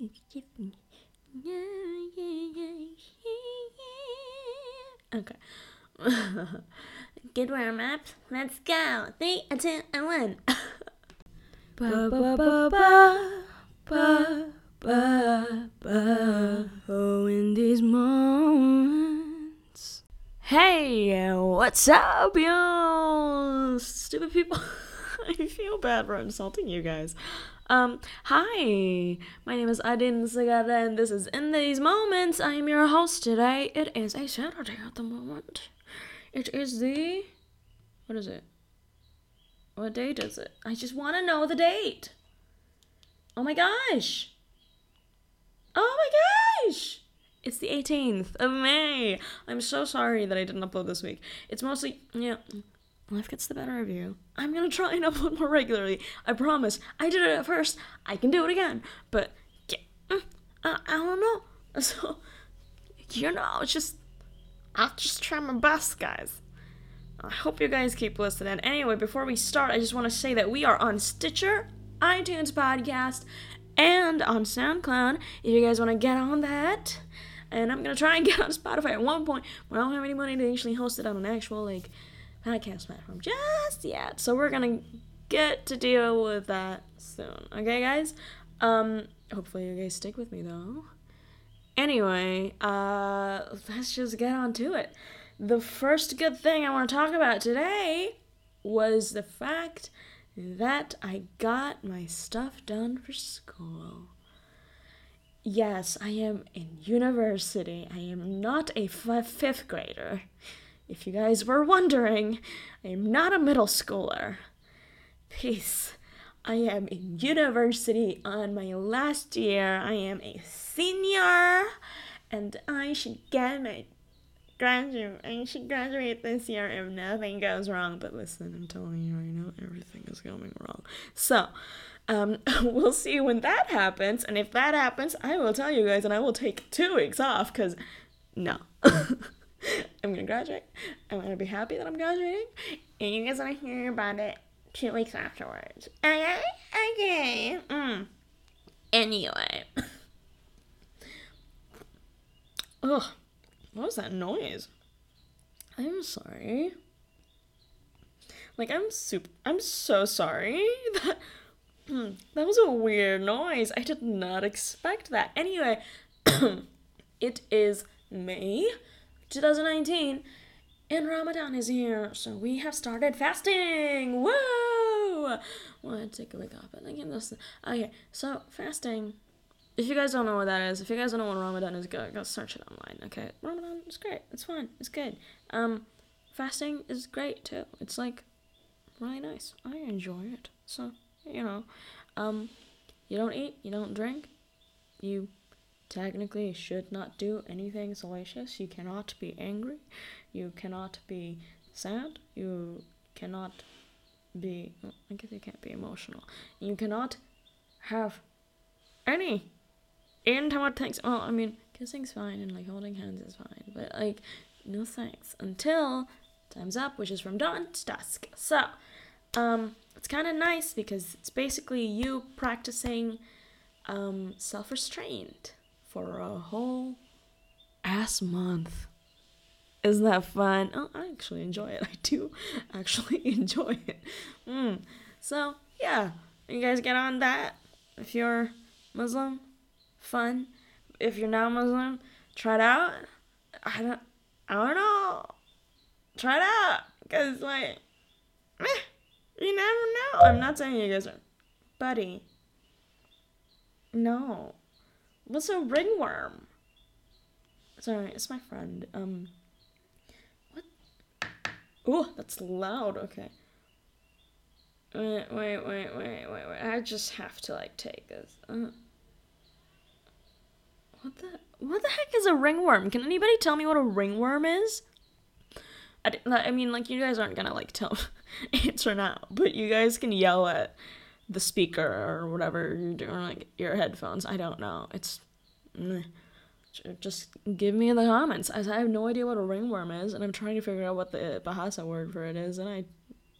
Okay. Good warm up. Let's go. Three, a two, and one. ba, ba, ba, ba, ba, ba, ba. Oh, in these moments. Hey, what's up, y'all? stupid people? I feel bad for insulting you guys. Um, hi, my name is Adin Sagada, and this is In These Moments. I am your host today. It is a Saturday at the moment. It is the. What is it? What date is it? I just want to know the date. Oh my gosh. Oh my gosh. It's the 18th of May. I'm so sorry that I didn't upload this week. It's mostly, yeah, life gets the better of you. I'm gonna try and upload more regularly. I promise. I did it at first. I can do it again. But yeah, mm, I, I don't know. So you know, it's just I'll just try my best, guys. I hope you guys keep listening. Anyway, before we start, I just want to say that we are on Stitcher, iTunes Podcast, and on SoundCloud. If you guys want to get on that, and I'm gonna try and get on Spotify at one point, but I don't have any money to actually host it on an actual like podcast platform just yet. So we're gonna get to deal with that soon. Okay, guys. Um, hopefully you guys stick with me though. Anyway, uh, let's just get on to it. The first good thing I want to talk about today was the fact that I got my stuff done for school. Yes, I am in university. I am not a f- fifth grader. If you guys were wondering, I am not a middle schooler. Peace. I am in university on my last year. I am a senior and I should get my graduate I should graduate this year if nothing goes wrong. But listen, I'm telling you right now, everything is going wrong. So um, we'll see when that happens, and if that happens, I will tell you guys, and I will take two weeks off because no, I'm gonna graduate. I'm gonna be happy that I'm graduating, and you guys wanna hear about it two weeks afterwards. Okay? Okay. Mm. Anyway. Ugh. What was that noise? I'm sorry. Like I'm super I'm so sorry. That that was a weird noise. I did not expect that. Anyway, it is May 2019 and Ramadan is here, so we have started fasting. Woo! Want to take a look off, but I can listen. Okay, so fasting. If you guys don't know what that is, if you guys don't know what Ramadan is, go go search it online. Okay, Ramadan is great. It's fun. It's good. Um, fasting is great too. It's like really nice. I enjoy it. So you know, um, you don't eat, you don't drink, you technically should not do anything salacious. You cannot be angry. You cannot be sad. You cannot be. I guess you can't be emotional. You cannot have any intimate things. Well, I mean, kissing's fine and like holding hands is fine, but like, no thanks until time's up, which is from dawn to dusk. So, um, it's kind of nice because it's basically you practicing um, self restraint for a whole ass month. Isn't that fun? Oh, I actually enjoy it. I do actually enjoy it. Mm. So, yeah, you guys get on that. If you're Muslim, fun. If you're not Muslim, try it out. I don't, I don't know. Try it out. Because, like, meh, you never know. I'm not saying you guys are. Buddy. No. What's a ringworm? Sorry, it's my friend. Um, What? Oh, that's loud. Okay. Wait, wait, wait, wait, wait, wait. I just have to like take this. Uh, what the? What the heck is a ringworm? Can anybody tell me what a ringworm is? I, I mean, like you guys aren't gonna like tell answer now, but you guys can yell at the speaker or whatever you're doing, like your headphones. I don't know. It's. Just give me in the comments. I have no idea what a ringworm is, and I'm trying to figure out what the Bahasa word for it is, and I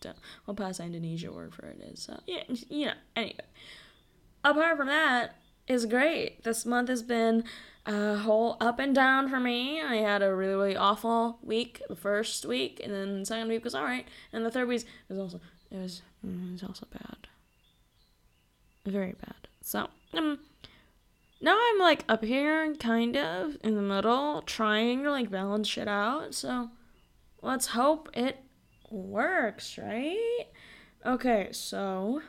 don't. What Bahasa Indonesia word for it is. So, yeah, you know. Anyway, apart from that, is great. This month has been a whole up and down for me. I had a really, really awful week the first week, and then the second week was alright, and the third week was also it was mm, it was also bad, very bad. So um, now I'm like up here, kind of in the middle, trying to like balance shit out. So let's hope it works, right? Okay, so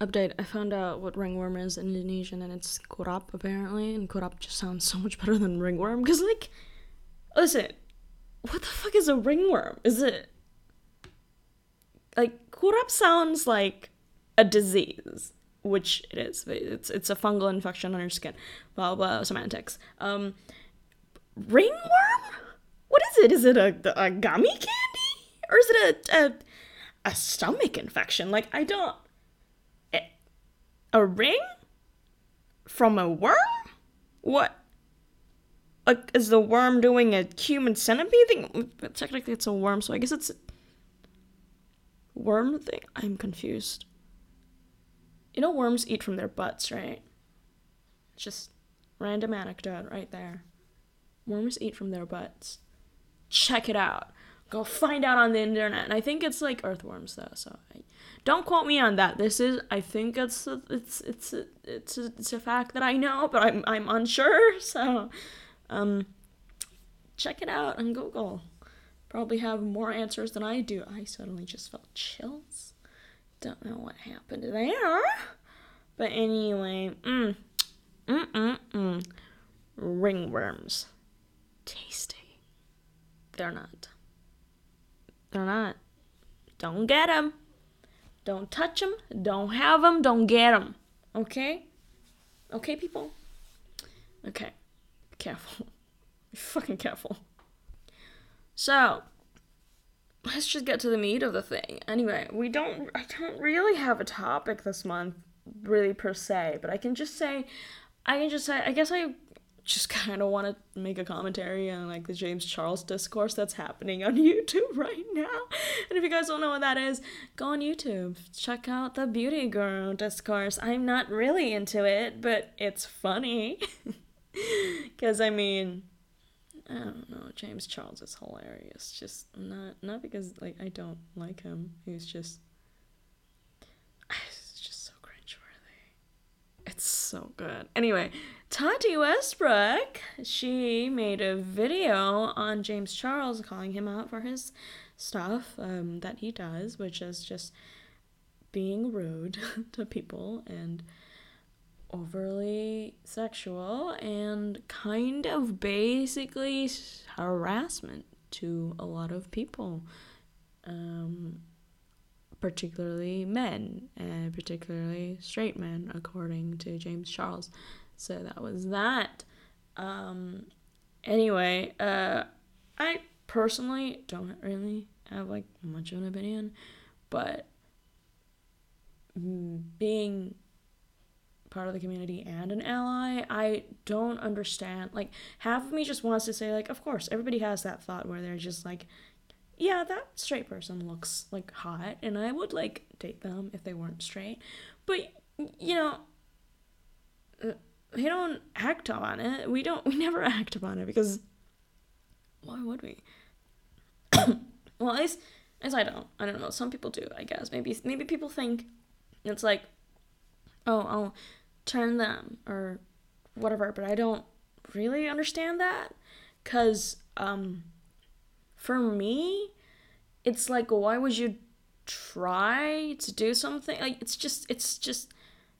update. I found out what ringworm is in Indonesian, and it's kurap apparently, and kurap just sounds so much better than ringworm. Cause like, listen, what the fuck is a ringworm? Is it like kurap sounds like a disease, which it is. It's it's a fungal infection on your skin. Blah blah semantics. Um, ringworm? What is it? Is it a, a gummy candy or is it a, a a stomach infection? Like I don't. A ring? From a worm? What? Like, is the worm doing a human centipede thing? Technically, it's a worm, so I guess it's. Worm thing? I'm confused. You know, worms eat from their butts, right? Just random anecdote right there. Worms eat from their butts. Check it out. Go find out on the internet. And I think it's like earthworms, though, so I, don't quote me on that. This is I think it's a, it's it's a, it's a, it's a fact that I know, but I'm I'm unsure. So, um, check it out on Google. Probably have more answers than I do. I suddenly just felt chills. Don't know what happened there. But anyway, mm, mm, mm, mm. Ringworms. Tasty. They're not. They're not. Don't get them. Don't touch them. Don't have them. Don't get them. Okay? Okay, people? Okay. Careful. Fucking careful. So, let's just get to the meat of the thing. Anyway, we don't I don't really have a topic this month really per se, but I can just say I can just say I guess I just kind of want to make a commentary on like the James Charles discourse that's happening on YouTube right now. And if you guys don't know what that is, go on YouTube. Check out the Beauty Girl discourse. I'm not really into it, but it's funny. Cuz I mean, I don't know, James Charles is hilarious. Just not not because like I don't like him. He's just it's just so cringeworthy. It's so good. Anyway, Tati Westbrook, she made a video on James Charles calling him out for his stuff um, that he does, which is just being rude to people and overly sexual and kind of basically harassment to a lot of people, um, particularly men, and particularly straight men, according to James Charles. So that was that. Um, anyway, uh, I personally don't really have like much of an opinion, but being part of the community and an ally, I don't understand. Like, half of me just wants to say, like, of course, everybody has that thought where they're just like, yeah, that straight person looks like hot, and I would like date them if they weren't straight. But, you know, we don't act on it. We don't. We never act upon it because why would we? well, at least, as I don't. I don't know. Some people do. I guess maybe maybe people think it's like, oh, I'll turn them or whatever. But I don't really understand that because um, for me, it's like why would you try to do something like it's just it's just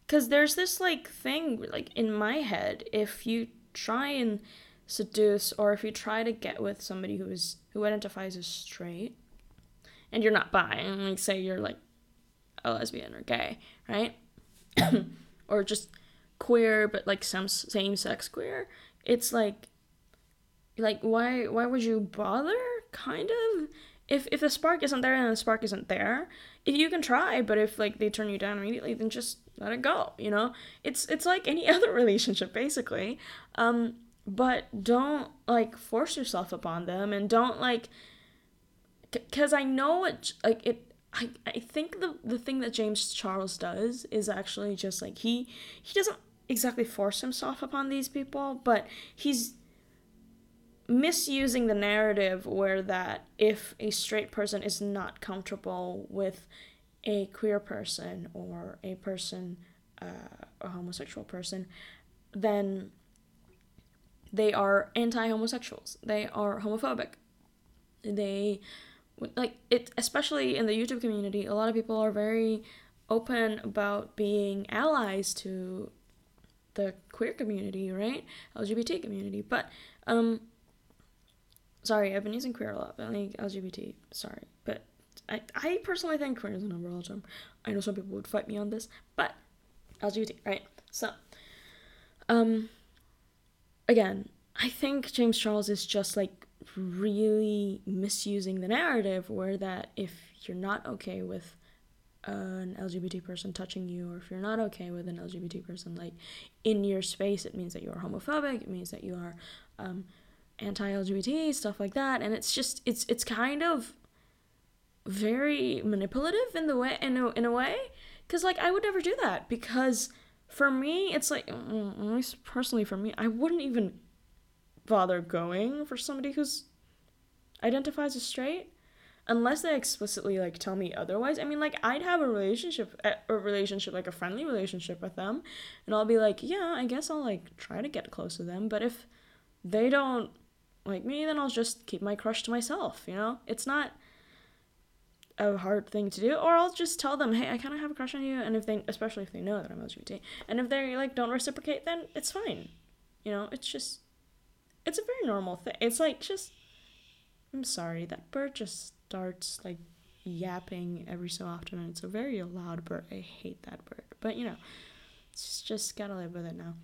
because there's this like thing like in my head if you try and seduce or if you try to get with somebody who is who identifies as straight and you're not bi like say you're like a lesbian or gay right or just queer but like some same sex queer it's like like why why would you bother? Kind of. If if the spark isn't there then the spark isn't there. If you can try but if like they turn you down immediately then just let it go you know? It's it's like any other relationship basically. Um but don't like force yourself upon them and don't like because i know it like it I, I think the the thing that James Charles does is actually just like he he doesn't exactly force himself upon these people, but he's misusing the narrative where that if a straight person is not comfortable with a queer person or a person, uh, a homosexual person, then they are anti-homosexuals. They are homophobic. They like it especially in the YouTube community, a lot of people are very open about being allies to the queer community, right? LGBT community. But um sorry, I've been using queer a lot, but like LGBT, sorry. But I, I personally think queer is an umbrella term. I know some people would fight me on this, but LGBT, right? So, um, again, I think James Charles is just like really misusing the narrative where that if you're not okay with an LGBT person touching you, or if you're not okay with an LGBT person like in your space, it means that you are homophobic. It means that you are um, anti-LGBT stuff like that, and it's just it's it's kind of very manipulative in the way in a, in a way because like I would never do that because for me it's like mm, at least personally for me I wouldn't even bother going for somebody who's identifies as straight unless they explicitly like tell me otherwise i mean like i'd have a relationship eh, a relationship like a friendly relationship with them and i'll be like yeah i guess i'll like try to get close to them but if they don't like me then i'll just keep my crush to myself you know? It's not a hard thing to do or i'll just tell them hey i kind of have a crush on you and if they especially if they know that i'm lgbt and if they like don't reciprocate then it's fine you know? It's just it's a very normal thing it's like just i'm sorry that bird just starts like yapping every so often and it's a very loud bird i hate that bird but you know it's just gotta live with it now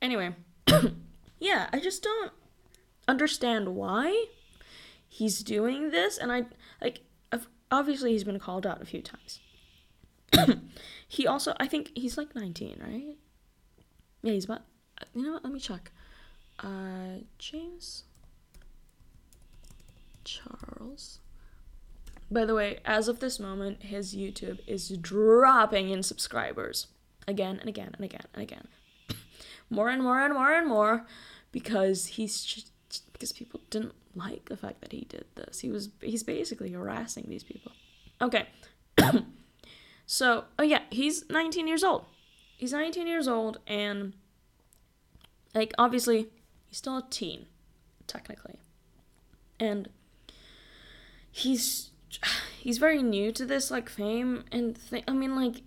anyway yeah i just don't understand why he's doing this and i like obviously he's been called out a few times. he also, I think he's like 19, right? Yeah, he's about. You know what? Let me check. Uh, James Charles. By the way, as of this moment, his YouTube is dropping in subscribers again and again and again and again. more and more and more and more because he's just because people didn't like the fact that he did this. He was he's basically harassing these people. Okay. so, oh yeah, he's 19 years old. He's 19 years old and like obviously he's still a teen technically. And he's he's very new to this like fame and th- I mean like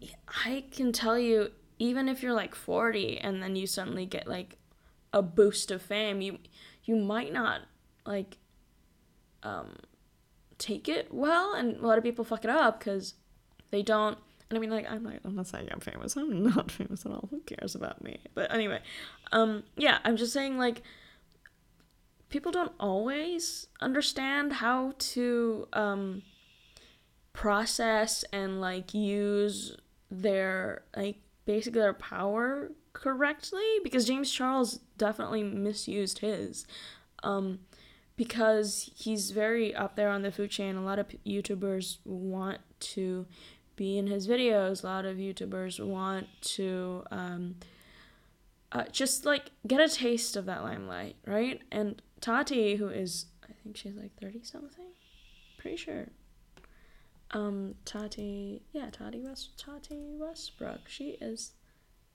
I can tell you even if you're like 40 and then you suddenly get like a boost of fame, you you might not like um take it well and a lot of people fuck it up because they don't and I mean like I'm not I'm not saying I'm famous. I'm not famous at all. Who cares about me? But anyway, um yeah, I'm just saying like people don't always understand how to um process and like use their like basically their power correctly because James Charles definitely misused his. Um, because he's very up there on the food chain. A lot of YouTubers want to be in his videos. A lot of YouTubers want to um, uh, just like get a taste of that limelight, right? And Tati, who is, I think she's like 30 something, pretty sure. Um, Tati, yeah, Tati West, Tati Westbrook. She is,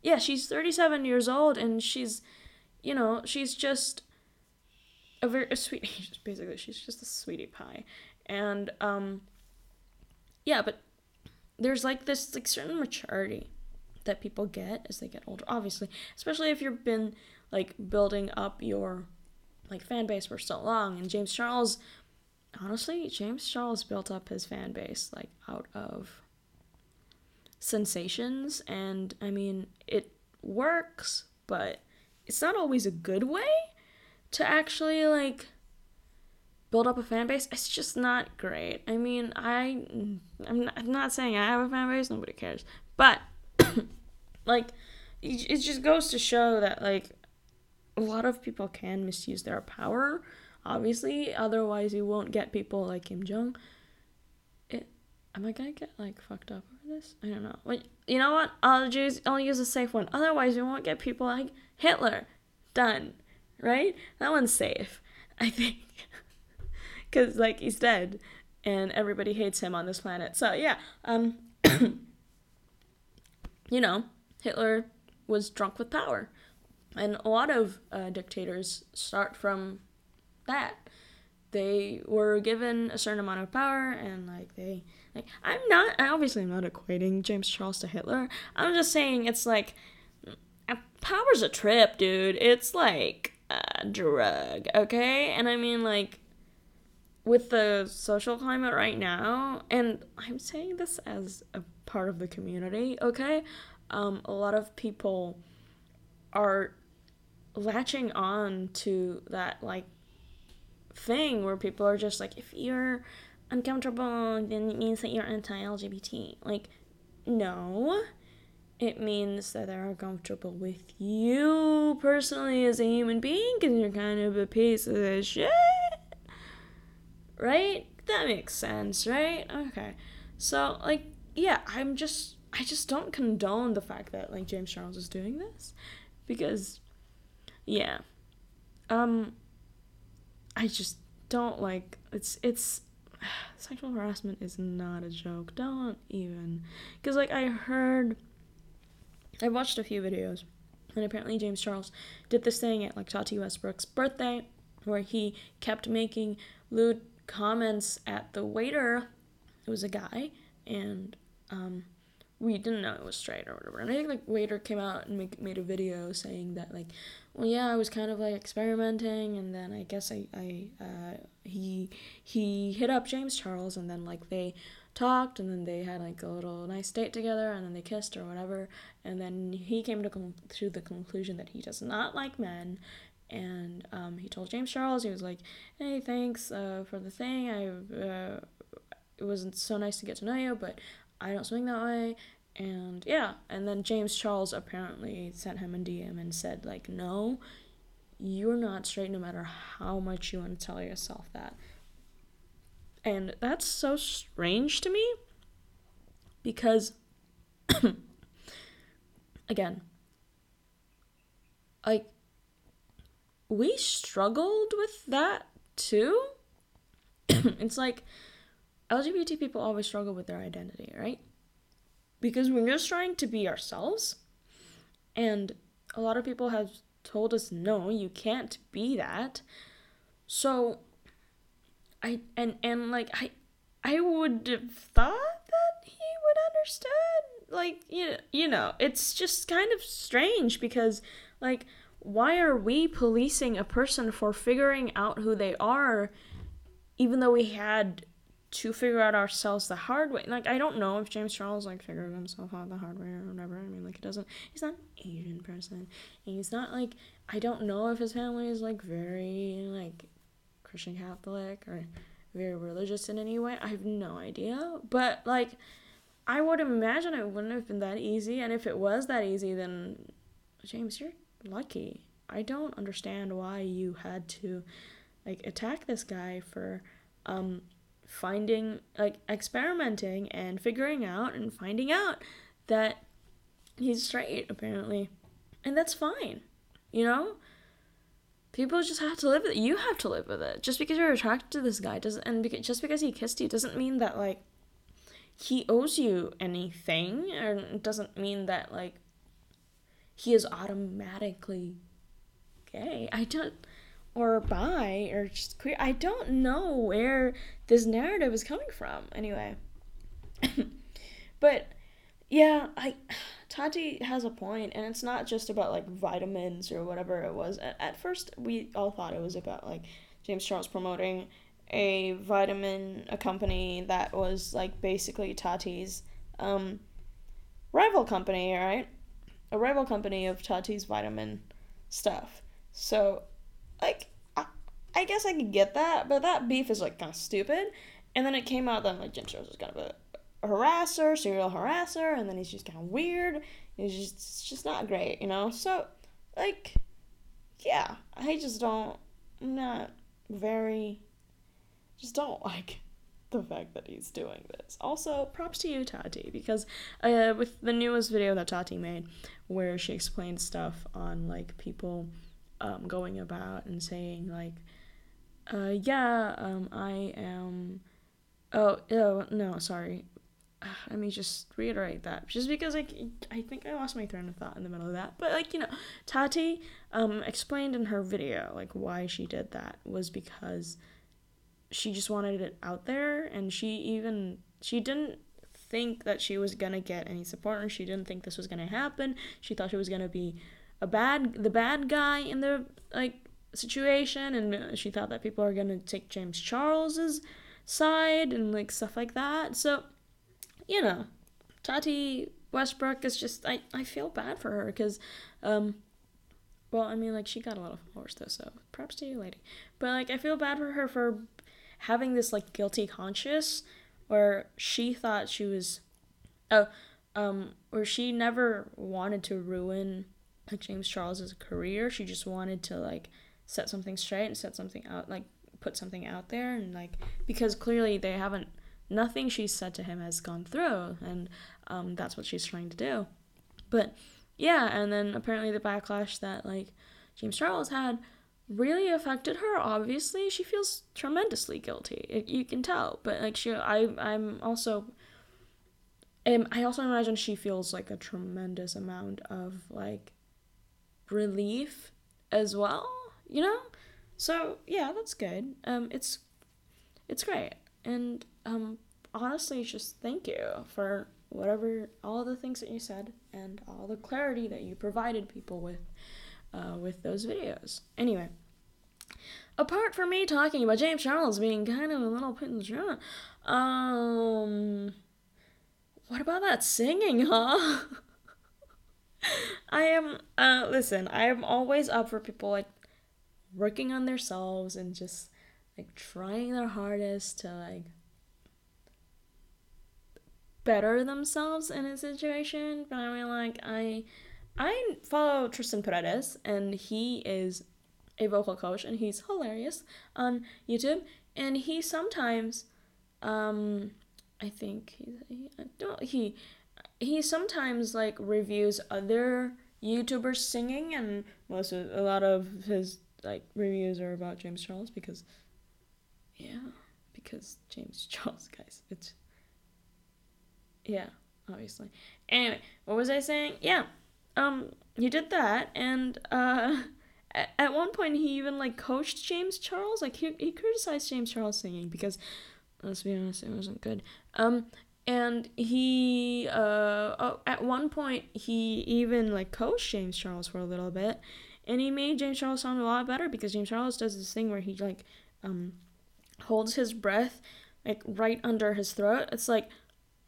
yeah, she's 37 years old and she's, you know, she's just a very a sweet basically she's just a sweetie pie and um yeah but there's like this like certain maturity that people get as they get older obviously especially if you've been like building up your like fan base for so long. And james charles honestly james charles built up his fan base like out of sensations. And i mean it works but it's not always a good way to actually like build up a fan base. It's just not great. I mean i i'm not, I'm not saying i have a fan base nobody cares. But like it just goes to show that like a lot of people can misuse their power obviously otherwise you won't get people like kim jong it am i gonna get like fucked up over this? I don't know. Wait, you know what? I'll use I'll use a safe one. Otherwise, you won't get people like Hitler. Done. Right? That one's safe. I think. Cuz like he's dead and everybody hates him on this planet. So, yeah. Um you know, Hitler was drunk with power. And a lot of uh, dictators start from that. They were given a certain amount of power, and like they, like I'm not, I obviously am not equating James Charles to Hitler. I'm just saying it's like power's a trip, dude. It's like a drug, okay? And I mean, like, with the social climate right now, and I'm saying this as a part of the community, okay? Um, a lot of people are latching on to that like thing where people are just like if you're uncomfortable then it means that you're anti-lgbt like no. It means that they're uncomfortable with you personally as a human being because you're kind of a piece of shit. Right? That makes sense right? Okay. So like yeah i'm just i just don't condone the fact that like james charles is doing this because yeah. Um I just don't like it's it's sexual harassment is not a joke. Don't even cuz like I heard I watched a few videos and apparently James Charles did this thing at like Tati Westbrook's birthday where he kept making lewd comments at the waiter. It was a guy and um we didn't know it was straight or whatever. And I think like waiter came out and make, made a video saying that like, well yeah, I was kind of like experimenting, and then I guess I I uh, he he hit up James Charles, and then like they talked, and then they had like a little nice date together, and then they kissed or whatever, and then he came to con- to the conclusion that he does not like men. And um, he told James Charles, he was like, "Hey, thanks uh, for the thing. I uh, it wasn't so nice to get to know you, but I don't swing that way. And yeah, and then James Charles apparently sent him a DM and said, like, no, you're not straight no matter how much you want to tell yourself that. And that's so strange to me because, again, like, we struggled with that too. it's like, LGBT people always struggle with their identity, right? Because we're just trying to be ourselves, and a lot of people have told us, no, you can't be that. So, I, and, and like, I, I would have thought that he would understand. Like, you, you know, it's just kind of strange because, like, why are we policing a person for figuring out who they are even though we had to figure out ourselves the hard way. Like I don't know if James Charles like figured himself out the hard way or whatever. I mean, like he doesn't. He's not an Asian person. And he's not like I don't know if his family is like very like Christian Catholic or very religious in any way. I have no idea. But like I would imagine it wouldn't have been that easy. And if it was that easy, then James, you're lucky. I don't understand why you had to like attack this guy for um finding like experimenting and figuring out and finding out that he's straight apparently. And that's fine you know? People just have to live with it. You have to live with it. Just because you're attracted to this guy doesn't and because, just because he kissed you doesn't mean that like he owes you anything it doesn't mean that like he is automatically gay. I don't or bi or just queer. I don't know where this narrative is coming from. Anyway. but yeah, I Tati has a point and it's not just about like vitamins or whatever it was. At, at first we all thought it was about like James Charles promoting a vitamin a company that was like basically Tati's um rival company, right? A rival company of Tati's vitamin stuff. So like I, I guess I could get that, but that beef is like kind of stupid. And then it came out that like Jim was kind of a, a harasser, serial harasser, and then he's just kind of weird. He's just it's just not great, you know. So like, yeah, I just don't. I'm not very. Just don't like the fact that he's doing this. Also, props to you, Tati, because uh, with the newest video that Tati made, where she explained stuff on like people um, going about and saying like, uh, yeah, um, I am. Oh, oh no, sorry. Let me just reiterate that, just because like I think I lost my train of thought in the middle of that. But like you know, Tati um explained in her video like why she did that was because she just wanted it out there and she even she didn't think that she was gonna get any support or she didn't think this was gonna happen she thought she was gonna be a bad the bad guy in the like situation and she thought that people are gonna take james charles's side and like stuff like that. So you know tati westbrook is just i, I feel bad for her because um well i mean like she got a lot of followers though so props to you lady. But like i feel bad for her for having this like guilty conscience where she thought she was oh um where she never wanted to ruin like James Charles's career. She just wanted to like set something straight and set something out like put something out there and like because clearly they haven't nothing she's said to him has gone through and um that's what she's trying to do. But yeah, and then apparently the backlash that like James Charles had really affected her obviously she feels tremendously guilty it, you can tell but like she i i'm also um, i also imagine she feels like a tremendous amount of like relief as well you know so yeah that's good um it's it's great and um honestly just thank you for whatever all the things that you said and all the clarity that you provided people with uh, with those videos. Anyway, apart from me talking about James Charles being kind of a little bit in the um, what about that singing, huh? I am, uh, listen, I am always up for people like working on themselves and just like trying their hardest to like better themselves in a situation. But I mean, like, I I follow Tristan Paredes, and he is a vocal coach, and he's hilarious on YouTube. And he sometimes, um, I think he, he don't he he sometimes like reviews other YouTubers singing, and most of a lot of his like reviews are about James Charles because, yeah, because James Charles, guys, it's yeah, obviously. Anyway, what was I saying? Yeah um, he did that, and uh, at, at one point he even like coached James Charles. Like he he criticized James Charles singing because, let's be honest, it wasn't good. Um, and he uh oh, at one point he even like coached James Charles for a little bit, and he made James Charles sound a lot better because James Charles does this thing where he like um holds his breath like right under his throat. It's like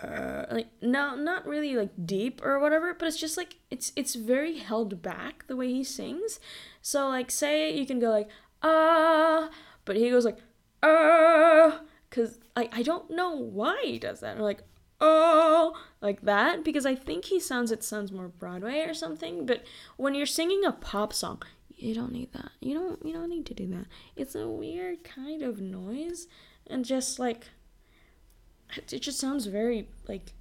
uh, like no not really like deep or whatever but it's just like it's it's very held back the way he sings so like say you can go like ah but he goes like ah because like i don't know why he does that or like oh like that because i think he sounds it sounds more broadway or something but when you're singing a pop song you don't need that you don't you don't need to do that it's a weird kind of noise and just like it just sounds very like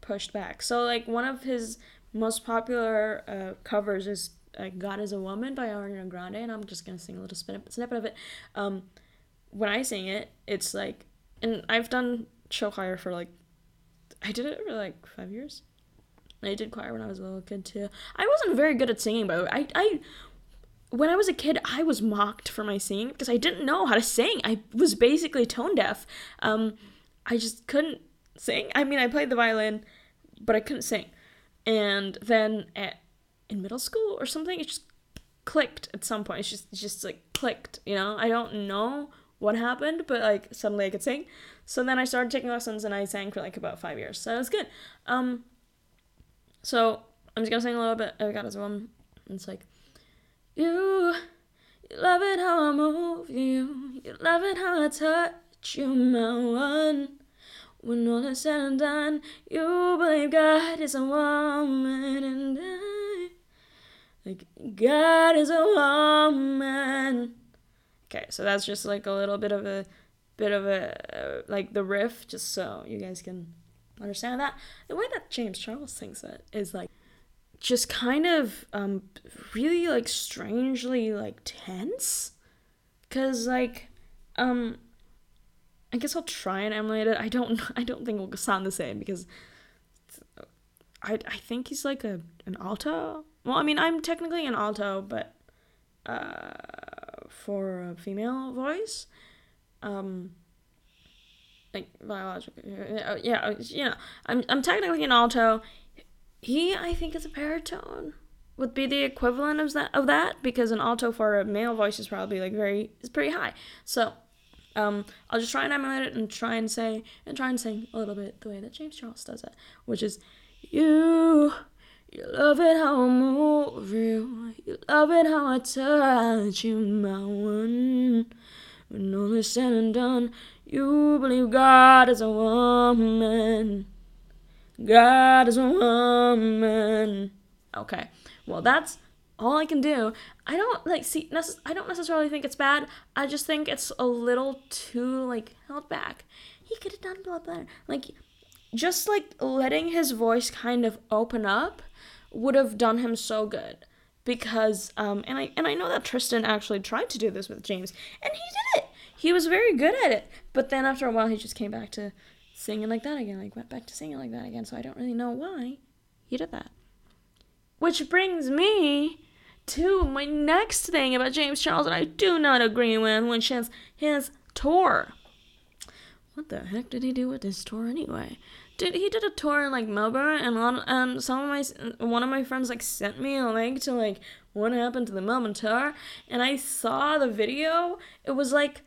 pushed back. So like one of his most popular uh, covers is uh, "God Is a Woman" by Ariana Grande, and I'm just gonna sing a little snippet of it. Um, when I sing it, it's like, and I've done show choir for like, I did it for like five years. I did choir when I was a little kid too. I wasn't very good at singing, by the way. I, I when I was a kid, I was mocked for my singing because I didn't know how to sing. I was basically tone deaf. Um, I just couldn't sing. I mean, I played the violin, but I couldn't sing. And then at in middle school or something, it just clicked at some point. It's just it's just like clicked, you know? I don't know what happened, but like suddenly I could sing. So then I started taking lessons and I sang for like about 5 years. So it was good. Um so I'm just to sing a little bit. I got as one. It's like you you love it how I move you. You love it how I touch you, my one. When all is said and done, you believe God is a woman and I. Like, God is a woman. Okay, so that's just like a little bit of a bit of a like the riff just so you guys can understand that. The way that James Charles sings it is like just kind of um really like strangely like tense cuz like um I guess I'll try and emulate it. I don't I don't think it'll sound the same because I I think he's like a an alto. Well, I mean, I'm technically an alto, but uh for a female voice um like biological yeah you know i'm i'm technically an alto. He i think is a baritone would be the equivalent of that of that because an alto for a male voice is probably like very is pretty high. So um i'll just try and emulate it and try and say and try and sing a little bit the way that james charles does it which is you you love it how I move you. You love it how I touch you, my one. When all is said and done, you believe God is a woman. God is a woman. Okay, well that's all I can do. I don't like see. Nece- I don't necessarily think it's bad. I just think it's a little too like held back. He could have done a lot better. Like just like letting his voice kind of open up would have done him so good because um and I and I know that Tristan actually tried to do this with James and he did it. He was very good at it. But then after a while he just came back to singing like that again, like went back to singing like that again. So I don't really know why he did that. Which brings me to my next thing about James Charles that I do not agree with, which is his tour. What the heck did he do with this tour anyway? Did he did a tour in like Melbourne and on and some of my one of my friends like sent me a link to like what happened to the Melbourne tour and I saw the video. It was like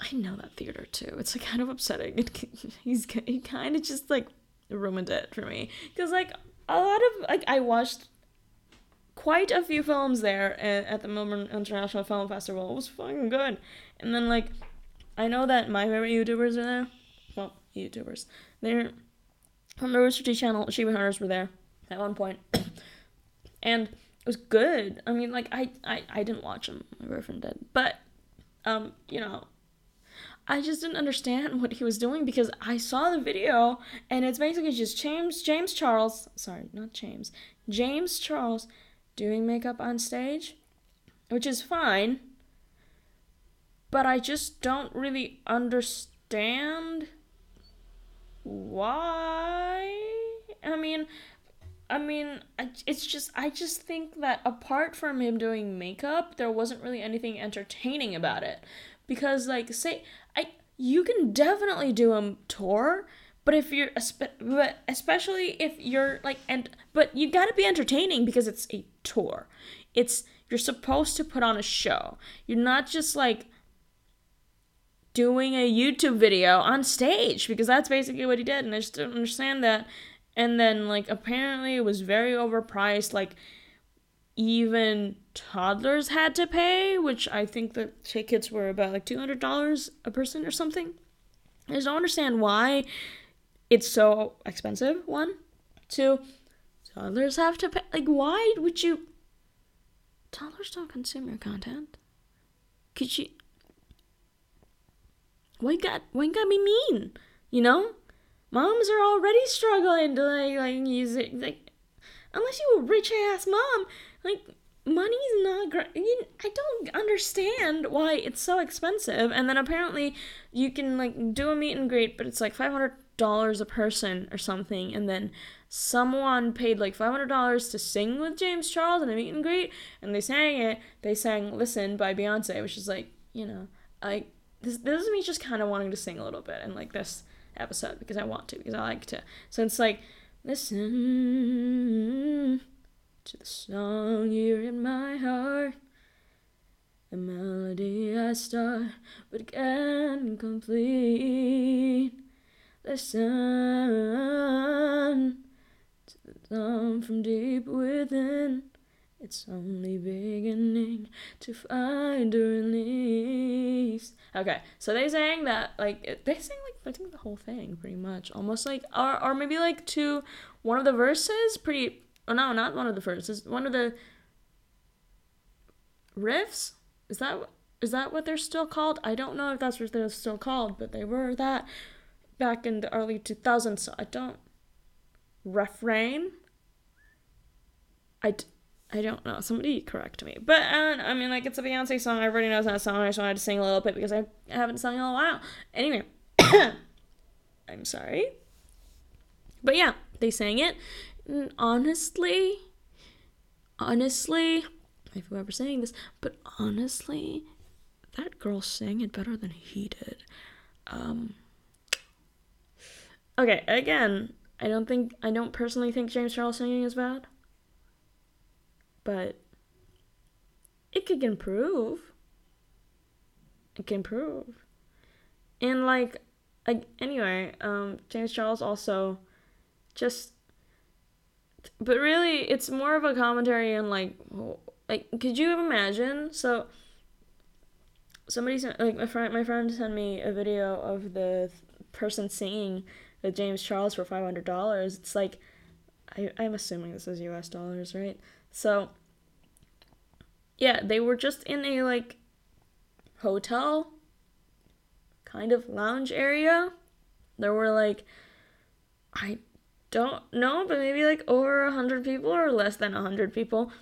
I know that theater too. It's like kind of upsetting. It, he's he kind of just like ruined it for me because like a lot of like I watched quite a few films there at, at the Melbourne International Film Festival. It was fucking good. And then like I know that my favorite YouTubers are there. Well, YouTubers. They're from the Rooster Teeth channel. Achievement Hunters were there at one point, and it was good. I mean, like I I, I didn't watch them. My girlfriend did, but um, you know, I just didn't understand what he was doing because I saw the video and it's basically just James James Charles, sorry, not James, James Charles doing makeup on stage, which is fine. But I just don't really understand why. I mean, I mean, it's just I just think that apart from him doing makeup, there wasn't really anything entertaining about it. Because like say I you can definitely do a tour, but if you're but especially if you're like and but you got to be entertaining because it's a tour. It's you're supposed to put on a show. You're not just like doing a YouTube video on stage because that's basically what he did and I just don't understand that. And then like apparently it was very overpriced like even toddlers had to pay, which I think the tickets were about like $200 a person or something. I just don't understand why it's so expensive. One, two, toddlers have to pay. Like, why would you? Toddlers don't consume your content. Could you? Why got? Why got me mean? You know, moms are already struggling to like like use it. Like, unless you a rich ass mom, like money's not great. I don't understand why it's so expensive. And then apparently you can like do a meet and greet, but it's like five hundred dollars a person or something. And then someone paid like five hundred dollars to sing with James Charles in a meet and greet, and they sang it. They sang "Listen" by Beyonce, which is like you know, I this this is me just kind of wanting to sing a little bit in like this episode because I want to because I like to. So it's like listen to the song here in my heart. The melody I start but can't complete. Listen to the song from deep within. It's only beginning to find a release. Okay, so they sang that like they sang like I think the whole thing pretty much, almost like or or maybe like to one of the verses, pretty Oh no, not one of the. It's one of the riffs. Is that Is that what they're still called? I don't know if that's what they're still called, but they were that back in the early 2000s. So I don't. Refrain? I, d- I don't know. Somebody correct me. But uh, I mean, like, it's a Beyonce song. Everybody knows that song. I just wanted to sing a little bit because I haven't sung in a while. Anyway, I'm sorry. But yeah, they sang it. And honestly, honestly, if whoever's saying this, but honestly, that girl sang it better than he did. Um, okay, again, I don't think I don't personally think James Charles singing is bad, but it could improve. It can improve, and like, like anyway, um, James Charles also just but really it's more of a commentary on like like could you imagine so somebody sent like my friend my friend sent me a video of the person singing with James Charles for five hundred dollars. It's like I I'm assuming this is US dollars, right? So yeah, they were just in a like hotel kind of lounge area. There were like I don't know, but maybe like over a hundred people or less than a hundred people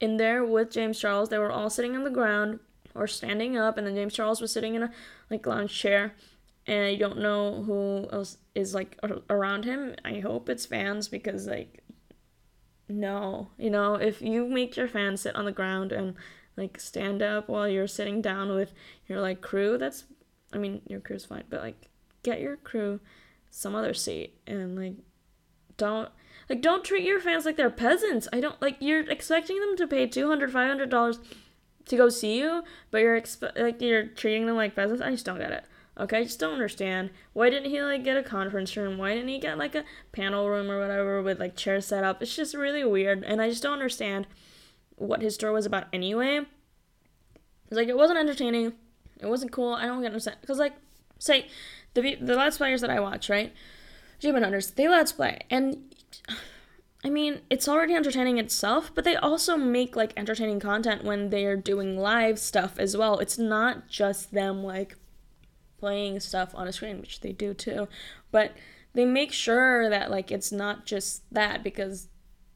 in there with James Charles. They were all sitting on the ground or standing up, and then James Charles was sitting in a like lounge chair. And I don't know who else is like around him. I hope it's fans because like, no, you know, if you make your fans sit on the ground and like stand up while you're sitting down with your like crew, that's, I mean, your crew's fine, but like, get your crew some other seat and like don't like don't treat your fans like they're peasants. I don't like you're expecting them to pay 200 500 dollars to go see you, but you're expe- like you're treating them like peasants. I just don't get it. Okay, I just don't understand. Why didn't he like get a conference room? Why didn't he get like a panel room or whatever with like chairs set up? It's just really weird, and I just don't understand what his story was about anyway. It's like it wasn't entertaining. It wasn't cool. I don't get understand because like say the the let's players that I watch right Achievement Hunters, they let's play. And I mean, it's already entertaining itself, but they also make like entertaining content when they're doing live stuff as well. It's not just them like playing stuff on a screen, which they do too, but they make sure that like it's not just that because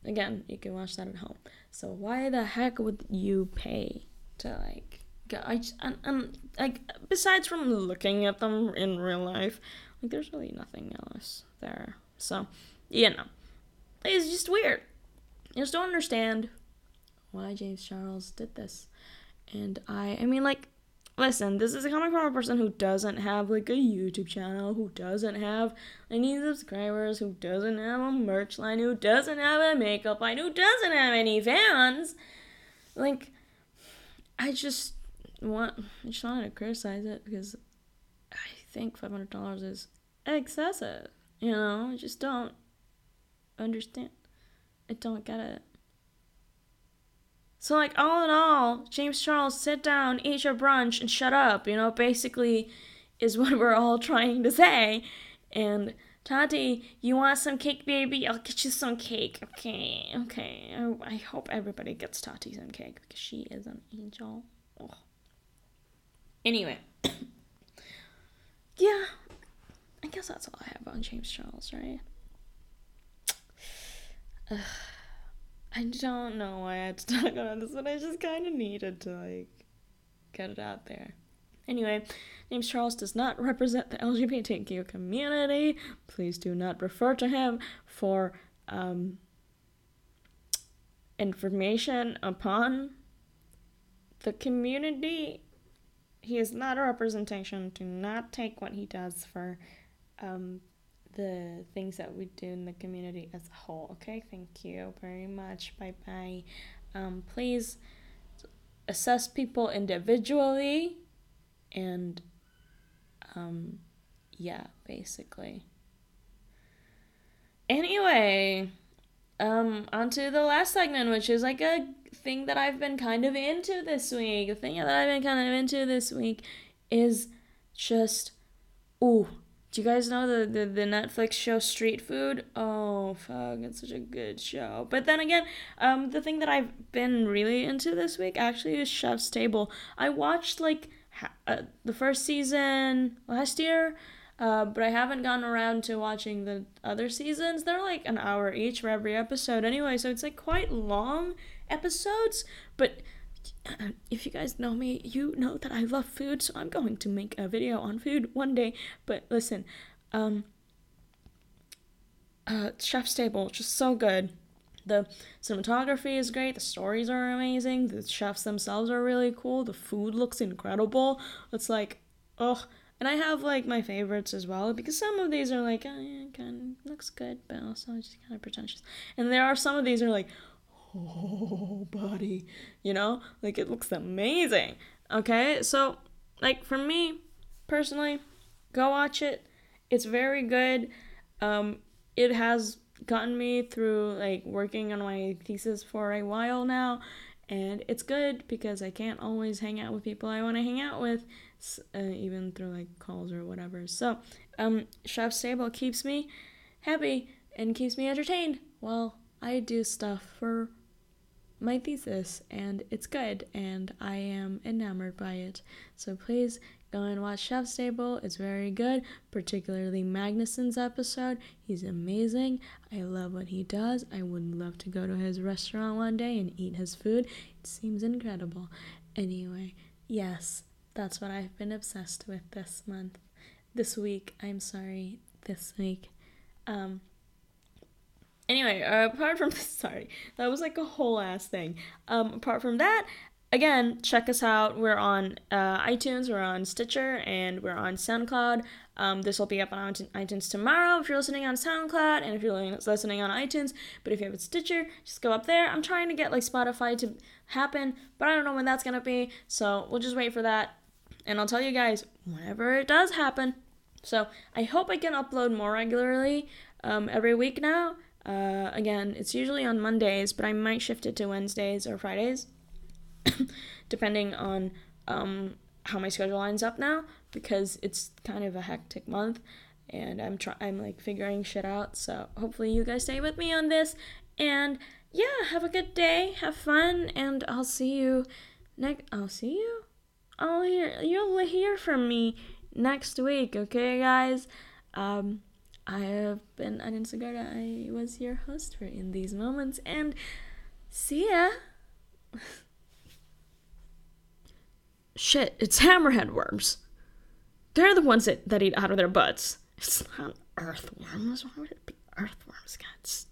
again, you can watch that at home. So why the heck would you pay to like I just, and, and like besides from looking at them in real life, like there's really nothing else there. So, you know, it's just weird. I just don't understand why James Charles did this. And I, I mean, like, listen, this is coming from a person who doesn't have like a YouTube channel, who doesn't have any subscribers, who doesn't have a merch line, who doesn't have a makeup line, who doesn't have any fans. Like, I just want, I just wanted to criticize it because I think five hundred dollars is excessive. You know, I just don't understand. I don't get it. So, like, all in all, James Charles, sit down, eat your brunch, and shut up, you know, basically is what we're all trying to say. And, Tati, you want some cake, baby? I'll get you some cake. Okay, okay. I, I hope everybody gets Tati some cake because she is an angel. Oh. Anyway. yeah, I guess that's all I have on James Charles, right? Ugh. I don't know why I had to talk about this, but I just kind of needed to, like, get it out there. Anyway, James Charles does not represent the LGBTQ community. Please do not refer to him for um, information upon the community. He is not a representation. Do not take what he does for um, the things that we do in the community as a whole. Okay, thank you very much. Bye bye. Um, please assess people individually and um, yeah, basically. Anyway, um, onto the last segment, which is like a thing that I've been kind of into this week. The thing that I've been kind of into this week is just, ooh, do you guys know the, the, the Netflix show Street Food? Oh, fuck, it's such a good show. But then again, um, the thing that I've been really into this week actually is Chef's Table. I watched like ha- uh, the first season last year, uh, but I haven't gotten around to watching the other seasons. They're like an hour each for every episode anyway, so it's like quite long episodes, but if you guys know me, you know that I love food, so I'm going to make a video on food one day. But listen, um, uh, Chef's Table, just so good. The cinematography is great, the stories are amazing, the chefs themselves are really cool, the food looks incredible. It's like, oh, and I have like my favorites as well because some of these are like, oh, yeah, kind of looks good, but also just kind of pretentious. And there are some of these are like, oh, buddy, you know, like it looks amazing. Okay, so like for me personally, go watch it. It's very good. Um, it has gotten me through like working on my thesis for a while now, and it's good because I can't always hang out with people I want to hang out with, uh, even through like calls or whatever. So, um, Chef's Table keeps me happy and keeps me entertained while I do stuff for my thesis and it's good and I am enamored by it. So please go and watch Chef's Table. It's very good, particularly Magnus Nilsson's episode. He's amazing. I love what he does. I would love to go to his restaurant one day and eat his food. It seems incredible. Anyway, yes, that's what I've been obsessed with this month. This week, I'm sorry, this week. Um Anyway, uh, apart from sorry, that was like a whole ass thing. Um, apart from that, again, check us out. We're on uh, iTunes, we're on Stitcher, and we're on SoundCloud. Um, this will be up on iTunes tomorrow if you're listening on SoundCloud and if you're listening on iTunes. But if you have a Stitcher, just go up there. I'm trying to get like Spotify to happen, but I don't know when that's gonna be. So we'll just wait for that, and I'll tell you guys whenever it does happen. So I hope I can upload more regularly um, every week now. Uh, again, it's usually on Mondays, but I might shift it to Wednesdays or Fridays, depending on um, how my schedule lines up now, because it's kind of a hectic month, and I'm try- I'm like figuring shit out. So hopefully you guys stay with me on this, and yeah, have a good day, have fun, and I'll see you next. I'll see you. I'll hear you'll hear from me next week. Okay, guys. Um I have been Adin Sagarda. I was your host for In These Moments, and see ya! Shit, it's hammerhead worms. They're the ones that, that eat out of their butts. It's not earthworms. Why would it be earthworms? Stupid.